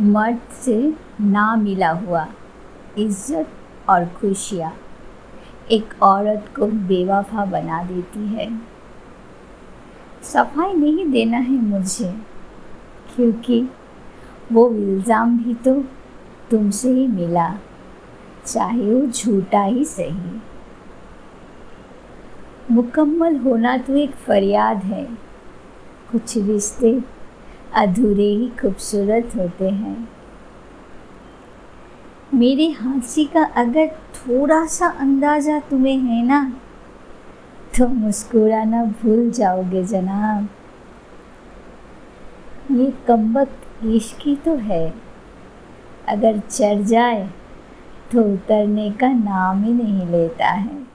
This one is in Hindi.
मर्द से ना मिला हुआ, इज़्ज़त और खुशियाँ। एक औरत को बेवफा बना देती है। सफ़ाई नहीं देना है मुझे, क्योंकि वो इल्ज़ाम भी तो तुमसे ही मिला, चाहे वो झूठा ही सही। मुकम्मल होना तो एक फरियाद है। कुछ रिश्ते अधूरे ही खूबसूरत होते हैं। मेरे हांसी का अगर थोड़ा सा अंदाज़ा तुम्हें है ना तो मुस्कुराना भूल जाओगे जनाब। ये कम्बक इश्क तो है। अगर चढ़ जाए तो उतरने का नाम ही नहीं लेता है।